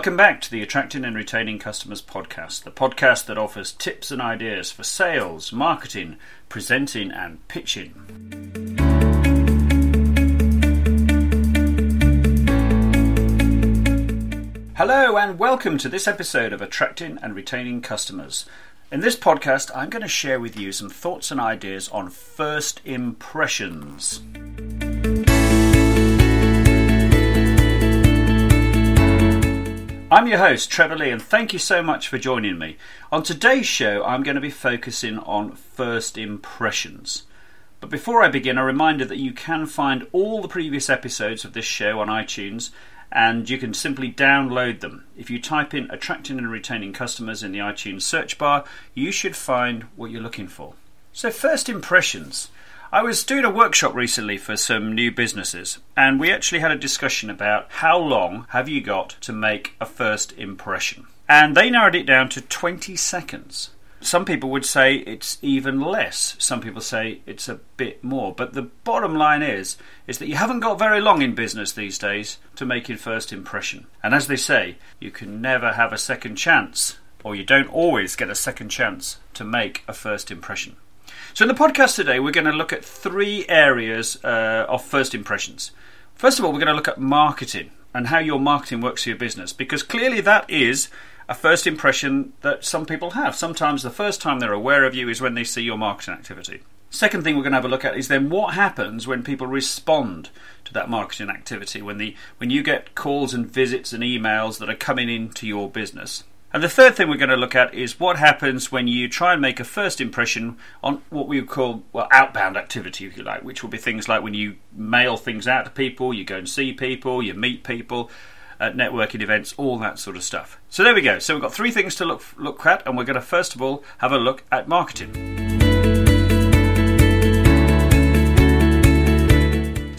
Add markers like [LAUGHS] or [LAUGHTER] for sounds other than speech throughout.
Welcome back to the Attracting and Retaining Customers podcast, the podcast that offers tips and ideas for sales, marketing, presenting, and pitching. Hello, and welcome to this episode of Attracting and Retaining Customers. In this podcast, I'm going to share with you some thoughts and ideas on first impressions. I'm your host, Trevor Lee, and thank you so much for joining me. On today's show, I'm going to be focusing on first impressions. But before I begin, a reminder that you can find all the previous episodes of this show on iTunes and you can simply download them. If you type in attracting and retaining customers in the iTunes search bar, you should find what you're looking for. So, first impressions. I was doing a workshop recently for some new businesses, and we actually had a discussion about how long have you got to make a first impression. And they narrowed it down to 20 seconds. Some people would say it's even less. Some people say it's a bit more. But the bottom line is is that you haven't got very long in business these days to make your first impression. And as they say, you can never have a second chance or you don't always get a second chance to make a first impression. So in the podcast today we're going to look at three areas uh, of first impressions. First of all, we're going to look at marketing and how your marketing works for your business because clearly that is a first impression that some people have. Sometimes the first time they're aware of you is when they see your marketing activity. Second thing we're going to have a look at is then what happens when people respond to that marketing activity, when the when you get calls and visits and emails that are coming into your business. And the third thing we're going to look at is what happens when you try and make a first impression on what we would call well outbound activity, if you like, which will be things like when you mail things out to people, you go and see people, you meet people, at networking events, all that sort of stuff. So there we go. So we've got three things to look look at, and we're going to first of all have a look at marketing.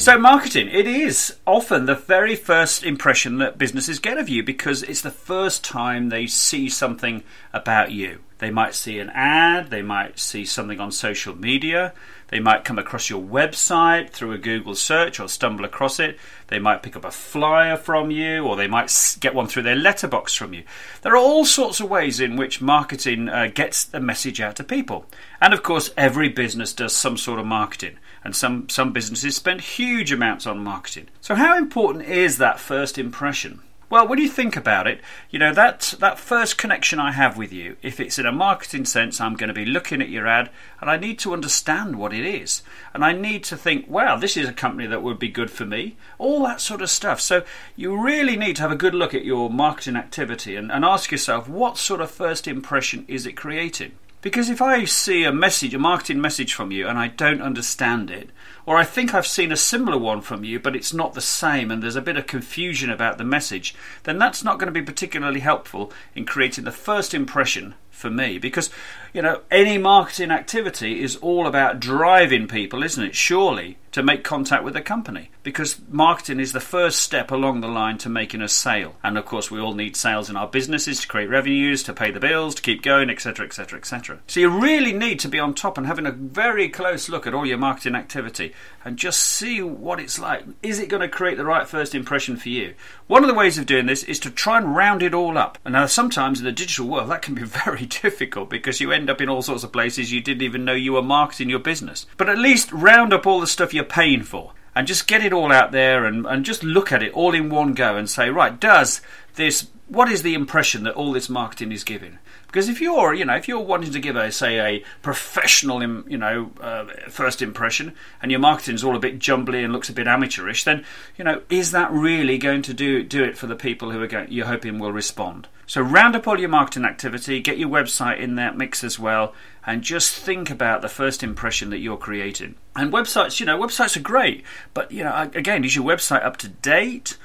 So, marketing, it is often the very first impression that businesses get of you because it's the first time they see something about you. They might see an ad, they might see something on social media, they might come across your website through a Google search or stumble across it. They might pick up a flyer from you or they might get one through their letterbox from you. There are all sorts of ways in which marketing uh, gets the message out to people. And of course, every business does some sort of marketing. And some, some businesses spend huge amounts on marketing. So, how important is that first impression? Well, when you think about it, you know that that first connection I have with you, if it's in a marketing sense, I'm going to be looking at your ad and I need to understand what it is. And I need to think, wow, this is a company that would be good for me. All that sort of stuff. So you really need to have a good look at your marketing activity and, and ask yourself what sort of first impression is it creating? Because if I see a message, a marketing message from you, and I don't understand it, or I think I've seen a similar one from you, but it's not the same, and there's a bit of confusion about the message, then that's not going to be particularly helpful in creating the first impression for me. Because you know any marketing activity is all about driving people isn't it? Surely to make contact with the company because marketing is the first step along the line to making a sale. And of course we all need sales in our businesses to create revenues to pay the bills to keep going etc etc etc so you really need to be on top and having a very close look at all your marketing activity and just see what it's like. Is it going to create the right first impression for you? One of the ways of doing this is to try and round it all up. And now sometimes in the digital world that can be [LAUGHS] very difficult because you end up in all sorts of places you didn't even know you were marketing your business. But at least round up all the stuff you're paying for and just get it all out there and, and just look at it all in one go and say, right, does this, what is the impression that all this marketing is giving? Because if you're, you know, if you're wanting to give a, say, a professional, you know, uh, first impression, and your marketing is all a bit jumbly and looks a bit amateurish, then, you know, is that really going to do do it for the people who are going, you're hoping will respond? So round up all your marketing activity, get your website in that mix as well, and just think about the first impression that you're creating. And websites, you know, websites are great, but you know, again, is your website up to date?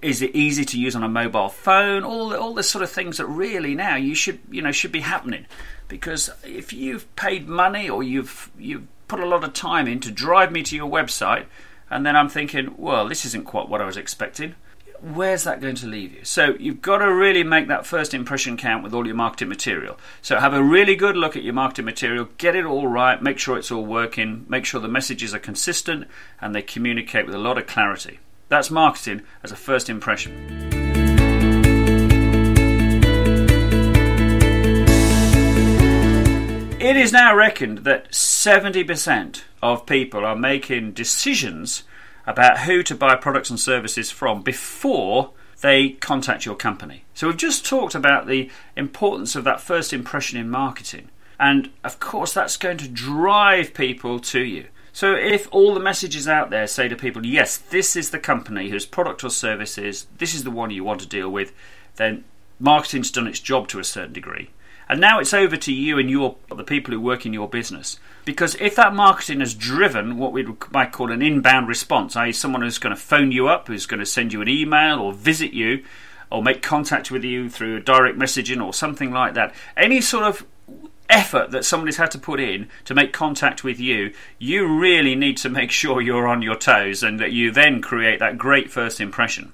Is it easy to use on a mobile phone? All all the sort of things that really now you should you know should be happening, because if you've paid money or you've you've put a lot of time in to drive me to your website, and then I'm thinking, well, this isn't quite what I was expecting where's that going to leave you? So you've got to really make that first impression count with all your marketing material. So have a really good look at your marketing material, get it all right, make sure it's all working, make sure the messages are consistent and they communicate with a lot of clarity. That's marketing as a first impression. It is now reckoned that 70% of people are making decisions about who to buy products and services from before they contact your company. So we've just talked about the importance of that first impression in marketing. And of course, that's going to drive people to you. So if all the messages out there say to people, yes, this is the company whose product or service is, this is the one you want to deal with, then marketing's done its job to a certain degree. And now it's over to you and your the people who work in your business. Because if that marketing has driven what we might call an inbound response, i.e., someone who's going to phone you up, who's going to send you an email or visit you, or make contact with you through direct messaging or something like that, any sort of effort that somebody's had to put in to make contact with you, you really need to make sure you're on your toes and that you then create that great first impression.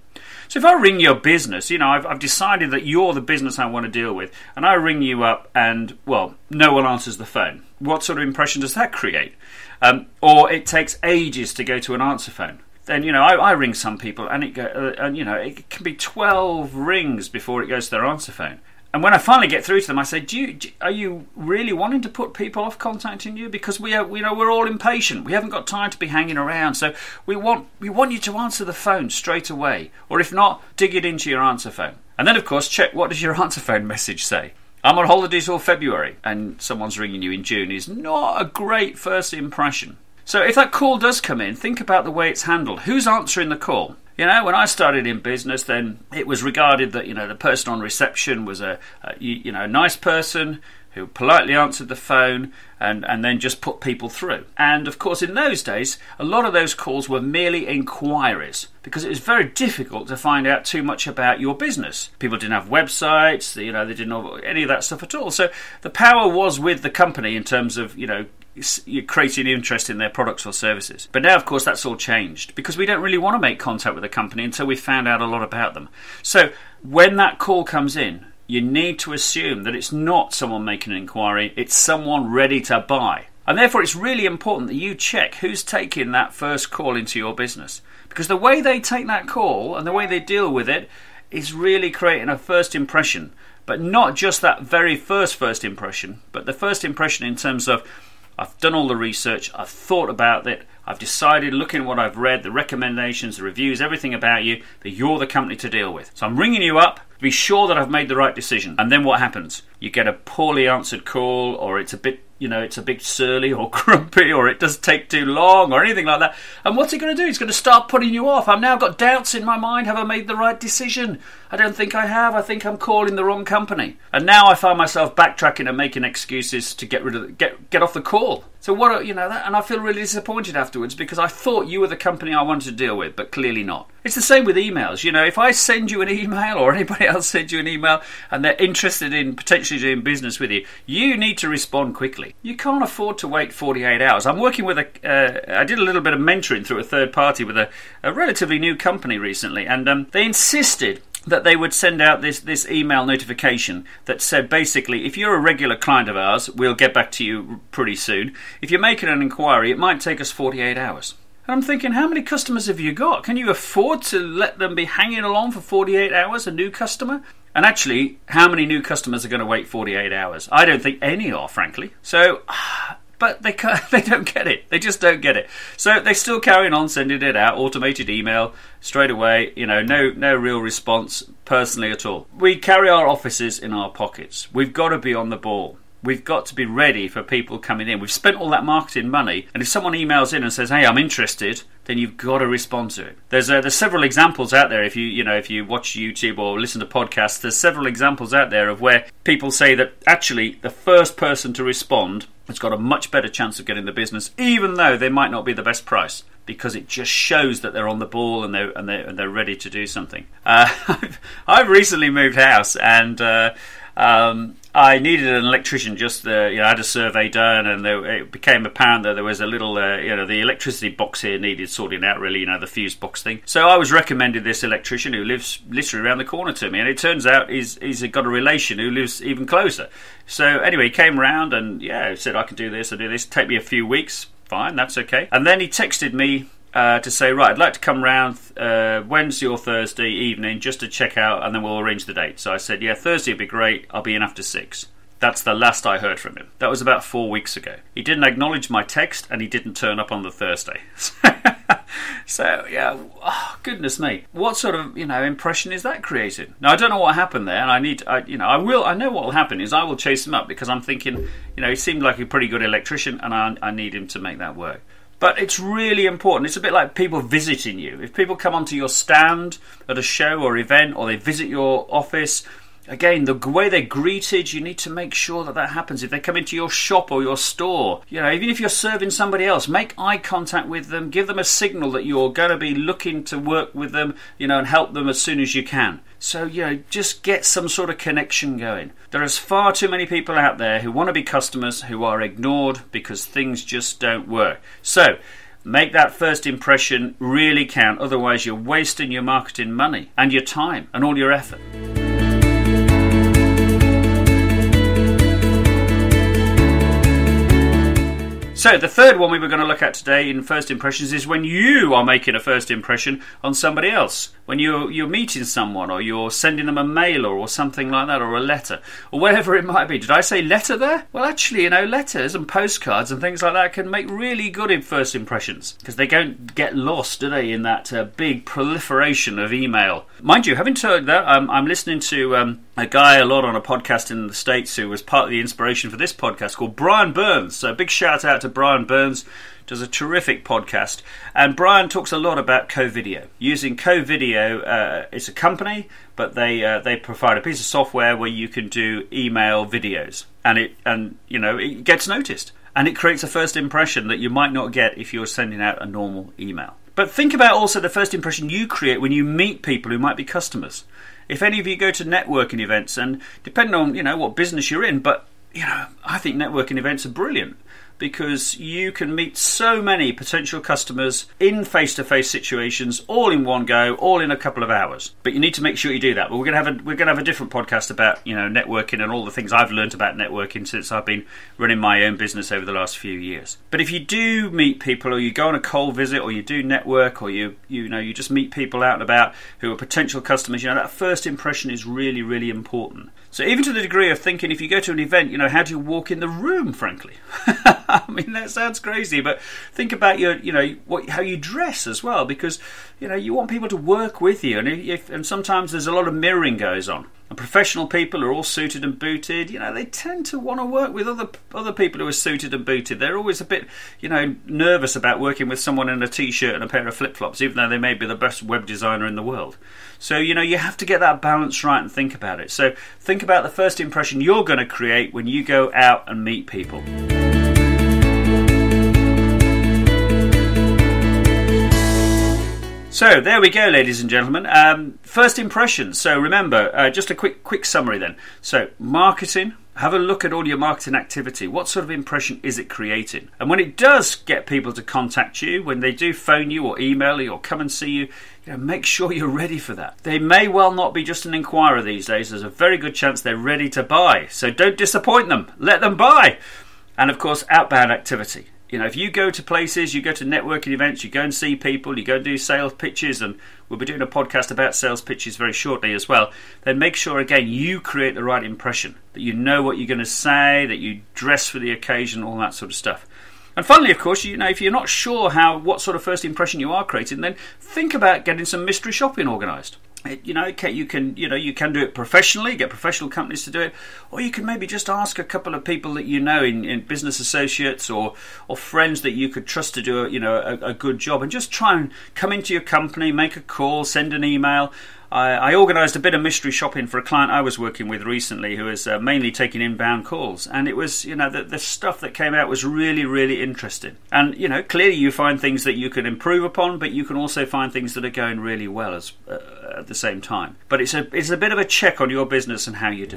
So if I ring your business, you know, I've, I've, decided that you're the business I want to deal with, and I ring you up and, well, no one answers the phone. What sort of impression does that create? Um, or it takes ages to go to an answer phone. Then you know I, I ring some people and it go, uh, and you know it can be twelve rings before it goes to their answer phone. And when I finally get through to them, I say, do you, do, "Are you really wanting to put people off contacting you? Because we are, you know, we're all impatient. We haven't got time to be hanging around. So we want, we want you to answer the phone straight away, or if not, dig it into your answer phone. And then, of course, check what does your [LAUGHS] answer phone message say. I'm on holiday till February, and someone's ringing you in June is not a great first impression. So if that call does come in, think about the way it's handled. Who's answering the call? You know, when I started in business, then it was regarded that you know the person on reception was a, a you, you know a nice person who politely answered the phone and, and then just put people through. And of course, in those days, a lot of those calls were merely inquiries because it was very difficult to find out too much about your business. People didn't have websites, you know, they didn't have any of that stuff at all. So the power was with the company in terms of, you know, creating interest in their products or services. But now, of course, that's all changed because we don't really want to make contact with a company until we've found out a lot about them. So when that call comes in, you need to assume that it's not someone making an inquiry, it's someone ready to buy. And therefore, it's really important that you check who's taking that first call into your business. Because the way they take that call and the way they deal with it is really creating a first impression. But not just that very first first impression, but the first impression in terms of I've done all the research, I've thought about it, I've decided, looking at what I've read, the recommendations, the reviews, everything about you, that you're the company to deal with. So I'm ringing you up to be sure that I've made the right decision. And then what happens? You get a poorly answered call, or it's a bit you know, it's a bit surly or [LAUGHS] grumpy or it does take too long or anything like that. And what's he going to do? He's going to start putting you off. I've now got doubts in my mind. Have I made the right decision? I don't think I have. I think I'm calling the wrong company. And now I find myself backtracking and making excuses to get rid of the, get get off the call. So what you know that, and I feel really disappointed afterwards because I thought you were the company I wanted to deal with, but clearly not. It's the same with emails. You know, if I send you an email or [LAUGHS] anybody else sends you an email and they're interested in potentially doing business with you, you need to respond quickly. You can't afford to wait 48 hours. I'm working with a. Uh, I did a little bit of mentoring through a third party with a, a relatively new company recently, and um, they insisted that they would send out this, this email notification that said basically, if you're a regular client of ours, we'll get back to you pretty soon. If you're making an inquiry, it might take us 48 hours. And I'm thinking, how many customers have you got? Can you afford to let them be hanging along for 48 hours, a new customer? And actually, how many new customers are going to wait 48 hours? I don't think any are, frankly. So but they [LAUGHS] they don't get it. They just don't get it. So they're still carrying on sending it out, automated email straight away. You know, no no real response personally at all. We carry our offices in our pockets. We've got to be on the ball. We've got to be ready for people coming in. We've spent all that marketing money, and if someone emails in and says, "Hey, I'm interested," then you've got to respond to it. There's there's several examples out there. If you you know if you watch YouTube or listen to podcasts, there's several examples out there of where people say that actually the first person to respond has got a much better chance of getting the business, even though they might not be the best price because it just shows that they're on the ball and they're and they're, and they're ready to do something. Uh, [LAUGHS] I've, I've recently moved house and. Uh, um, I needed an electrician. Just uh, you know, I had a survey done, and there, it became apparent that there was a little, uh, you know, the electricity box here needed sorting out. Really, you know, the fuse box thing. So I was recommended this electrician who lives literally around the corner to me, and it turns out he's he's got a relation who lives even closer. So anyway, he came around and yeah, said I can do this, I do this. Take me a few weeks. Fine, that's okay. And then he texted me uh, to say, right, I'd like to come round uh, Wednesday or Thursday evening just to check out, and then we'll arrange the date. So I said, yeah, Thursday would be great. I'll be in after six. That's the last I heard from him. That was about four weeks ago. He didn't acknowledge my text and he didn't turn up on the Thursday. [LAUGHS] so, yeah, oh, goodness me. What sort of, you know, impression is that creating? Now, I don't know what happened there and I need, I, you know, I will, I know what will happen is I will chase him up because I'm thinking, you know, he seemed like a pretty good electrician and I, I need him to make that work. But it's really important. It's a bit like people visiting you. If people come onto your stand at a show or event or they visit your office, again, the way they're greeted, you need to make sure that that happens. If they come into your shop or your store, you know, even if you're serving somebody else, make eye contact with them, give them a signal that you're going to be looking to work with them, you know, and help them as soon as you can. So, you know, just get some sort of connection going. There is far too many people out there who want to be customers who are ignored because things just don't work. So, make that first impression really count, otherwise, you're wasting your marketing money and your time and all your effort. So, the third one we were going to look at today in first impressions is when you are making a first impression on somebody else. When you're, you're meeting someone or you're sending them a mail or, or something like that or a letter or whatever it might be. Did I say letter there? Well, actually, you know, letters and postcards and things like that can make really good first impressions because they don't get lost, do they, in that uh, big proliferation of email. Mind you, having told that, um, I'm listening to um, a guy a lot on a podcast in the States who was part of the inspiration for this podcast called Brian Burns. So, big shout out to Brian Burns, does a terrific podcast. And Brian talks a lot about Covideo. Using Covideo, uh, it's a company, but they uh, they provide a piece of software where you can do email videos, and it and you know it gets noticed, and it creates a first impression that you might not get if you're sending out a normal email. But think about also the first impression you create when you meet people who might be customers. If any of you go to networking events, and depending on you know what business you're in, but you know I think networking events are brilliant because you can meet so many potential customers in face to face situations all in one go, all in a couple of hours. But you need to make sure you do that. But we're going to have a, we're going to have a different podcast about, you know, networking and all the things I've learned about networking since I've been running my own business over the last few years. But if you do meet people or you go on a cold visit or you do network or you you know, you just meet people out and about who are potential customers, you know, that first impression is really really important. So even to the degree of thinking, if you go to an event, you know, how do you walk in the room? Frankly, [LAUGHS] I mean that sounds crazy, but think about your, you know, what, how you dress as well, because you know you want people to work with you, and if, and sometimes there's a lot of mirroring goes on. And professional people are all suited and booted. You know, they tend to want to work with other other people who are suited and booted. They're always a bit, you know, nervous about working with someone in a t-shirt and a pair of flip-flops, even though they may be the best web designer in the world. So, you know, you have to get that balance right and think about it. So, think about the first impression you're going to create when you go out and meet people. So there we go, ladies and gentlemen. Um, first impressions. So remember, uh, just a quick quick summary then. So marketing. Have a look at all your marketing activity. What sort of impression is it creating? And when it does get people to contact you, when they do phone you or email you or come and see you, you know, make sure you're ready for that. They may well not be just an inquirer these days. There's a very good chance they're ready to buy. So don't disappoint them. Let them buy. And of course, outbound activity you know, if you go to places, you go to networking events, you go and see people, you go and do sales pitches, and we'll be doing a podcast about sales pitches very shortly as well, then make sure, again, you create the right impression, that you know what you're going to say, that you dress for the occasion, all that sort of stuff. And finally, of course, you know, if you're not sure how what sort of first impression you are creating, then think about getting some mystery shopping organised you know, you can you know you can do it professionally, get professional companies to do it, or you can maybe just ask a couple of people that you know in, in business associates or or friends that you could trust to do a, you know a, a good job, and just try and come into your company, make a call, send an email, I, I organised a bit of mystery shopping for a client I was working with recently who was uh, mainly taking inbound calls. And it was, you know, the, the stuff that came out was really, really interesting. And, you know, clearly you find things that you can improve upon, but you can also find things that are going really well as, uh, at the same time. But it's a, it's a bit of a check on your business and how you do.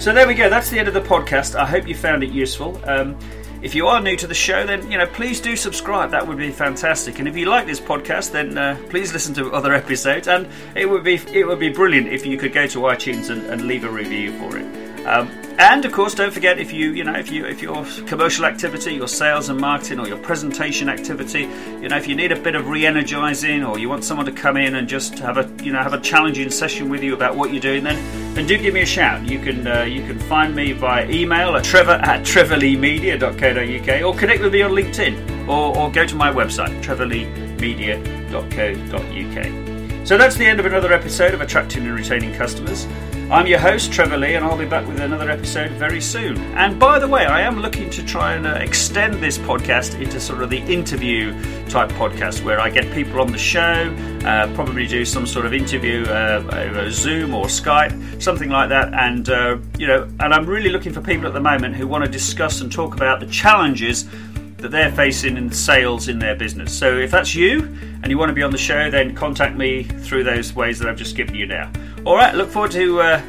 So there we go. That's the end of the podcast. I hope you found it useful. Um, if you are new to the show, then you know please do subscribe. That would be fantastic. And if you like this podcast, then uh, please listen to other episodes. And it would be it would be brilliant if you could go to iTunes and, and leave a review for it. Um, and of course, don't forget if you you know if you if your commercial activity, your sales and marketing, or your presentation activity, you know if you need a bit of re-energizing, or you want someone to come in and just have a you know have a challenging session with you about what you're doing, then then do give me a shout. You can uh, you can find me by email at trevor at trevorleemedia.co.uk or connect with me on LinkedIn or, or go to my website trevorleemedia.co.uk. So that's the end of another episode of Attracting and Retaining Customers. I'm your host, Trevor Lee, and I'll be back with another episode very soon. And by the way, I am looking to try and uh, extend this podcast into sort of the interview type podcast where I get people on the show, uh, probably do some sort of interview uh, over Zoom or Skype, something like that. And, uh, you know, and I'm really looking for people at the moment who want to discuss and talk about the challenges that they're facing in sales in their business. So if that's you and you want to be on the show, then contact me through those ways that I've just given you now. All right, look forward to uh,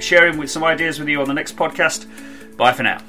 sharing with some ideas with you on the next podcast. Bye for now.